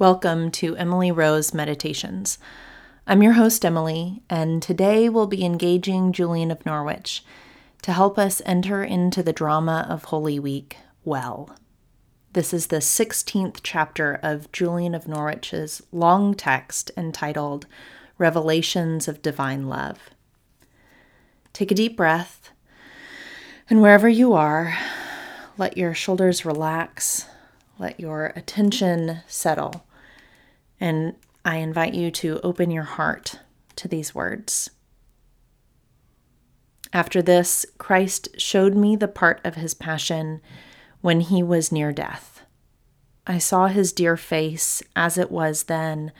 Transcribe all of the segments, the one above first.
Welcome to Emily Rose Meditations. I'm your host, Emily, and today we'll be engaging Julian of Norwich to help us enter into the drama of Holy Week well. This is the 16th chapter of Julian of Norwich's long text entitled Revelations of Divine Love. Take a deep breath, and wherever you are, let your shoulders relax, let your attention settle and I invite you to open your heart to these words. After this, Christ showed me the part of his passion when he was near death. I saw his dear face as it was then,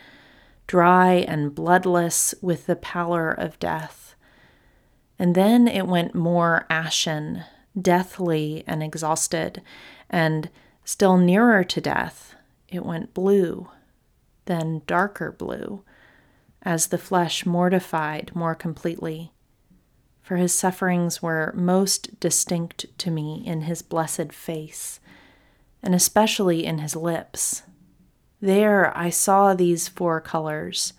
dry and bloodless with the pallor of death. And then it went more ashen, deathly and exhausted, and still nearer to death, it went blue then darker blue, as the flesh mortified more completely. For his sufferings were most distinct to me in his blessed face, and especially in his lips. There I saw these four colors,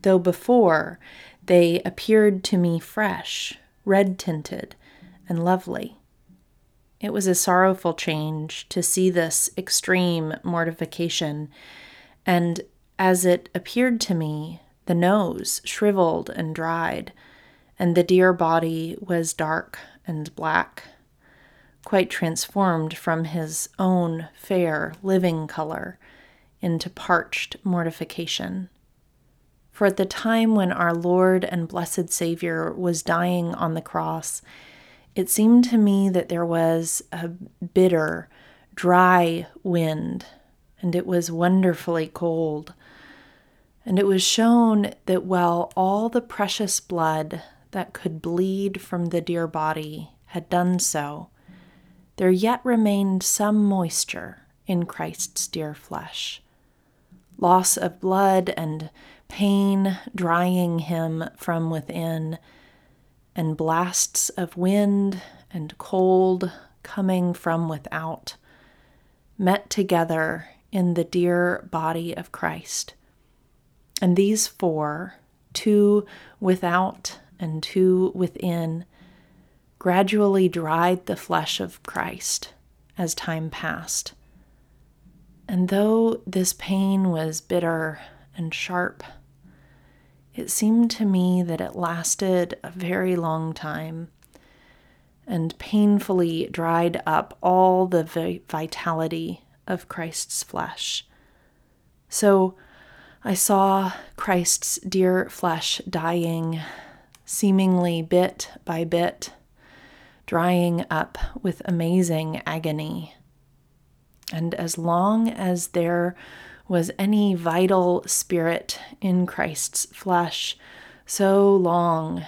though before they appeared to me fresh, red tinted, and lovely. It was a sorrowful change to see this extreme mortification and as it appeared to me, the nose shriveled and dried, and the dear body was dark and black, quite transformed from his own fair living color into parched mortification. For at the time when our Lord and blessed Savior was dying on the cross, it seemed to me that there was a bitter, dry wind and it was wonderfully cold. And it was shown that while all the precious blood that could bleed from the dear body had done so, there yet remained some moisture in Christ's dear flesh. Loss of blood and pain drying him from within, and blasts of wind and cold coming from without, met together in the dear body of Christ. And these four, two without and two within, gradually dried the flesh of Christ as time passed. And though this pain was bitter and sharp, it seemed to me that it lasted a very long time and painfully dried up all the vitality of Christ's flesh. So I saw Christ's dear flesh dying, seemingly bit by bit, drying up with amazing agony. And as long as there was any vital spirit in Christ's flesh, so long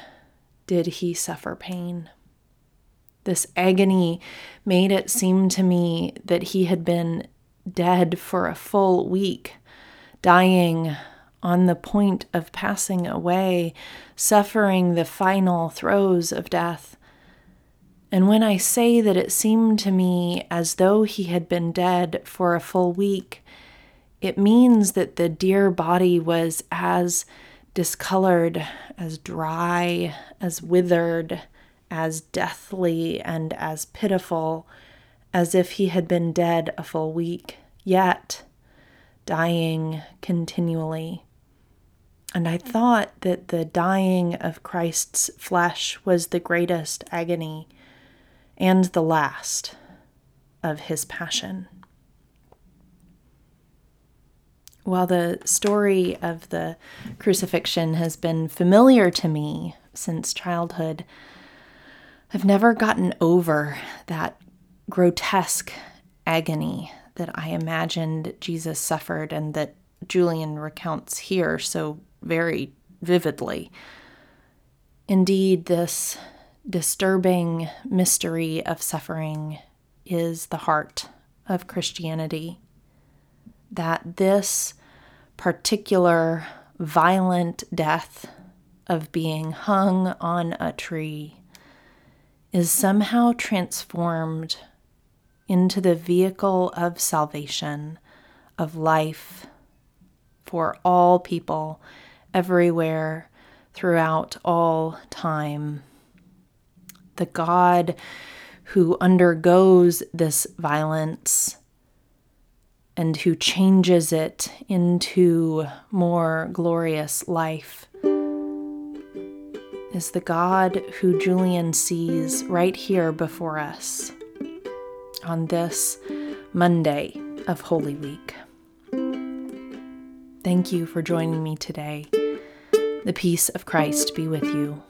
did he suffer pain. This agony made it seem to me that he had been dead for a full week, dying on the point of passing away, suffering the final throes of death. And when I say that it seemed to me as though he had been dead for a full week, it means that the dear body was as discolored, as dry, as withered, as deathly and as pitiful as if he had been dead a full week, yet dying continually. And I thought that the dying of Christ's flesh was the greatest agony and the last of his passion. While the story of the crucifixion has been familiar to me since childhood, I've never gotten over that grotesque agony that I imagined Jesus suffered and that Julian recounts here so very vividly. Indeed, this disturbing mystery of suffering is the heart of Christianity. That this particular violent death of being hung on a tree is somehow transformed into the vehicle of salvation, of life for all people everywhere throughout all time. The God who undergoes this violence and who changes it into more glorious life is the God who Julian sees right here before us on this Monday of Holy Week. Thank you for joining me today. The peace of Christ be with you.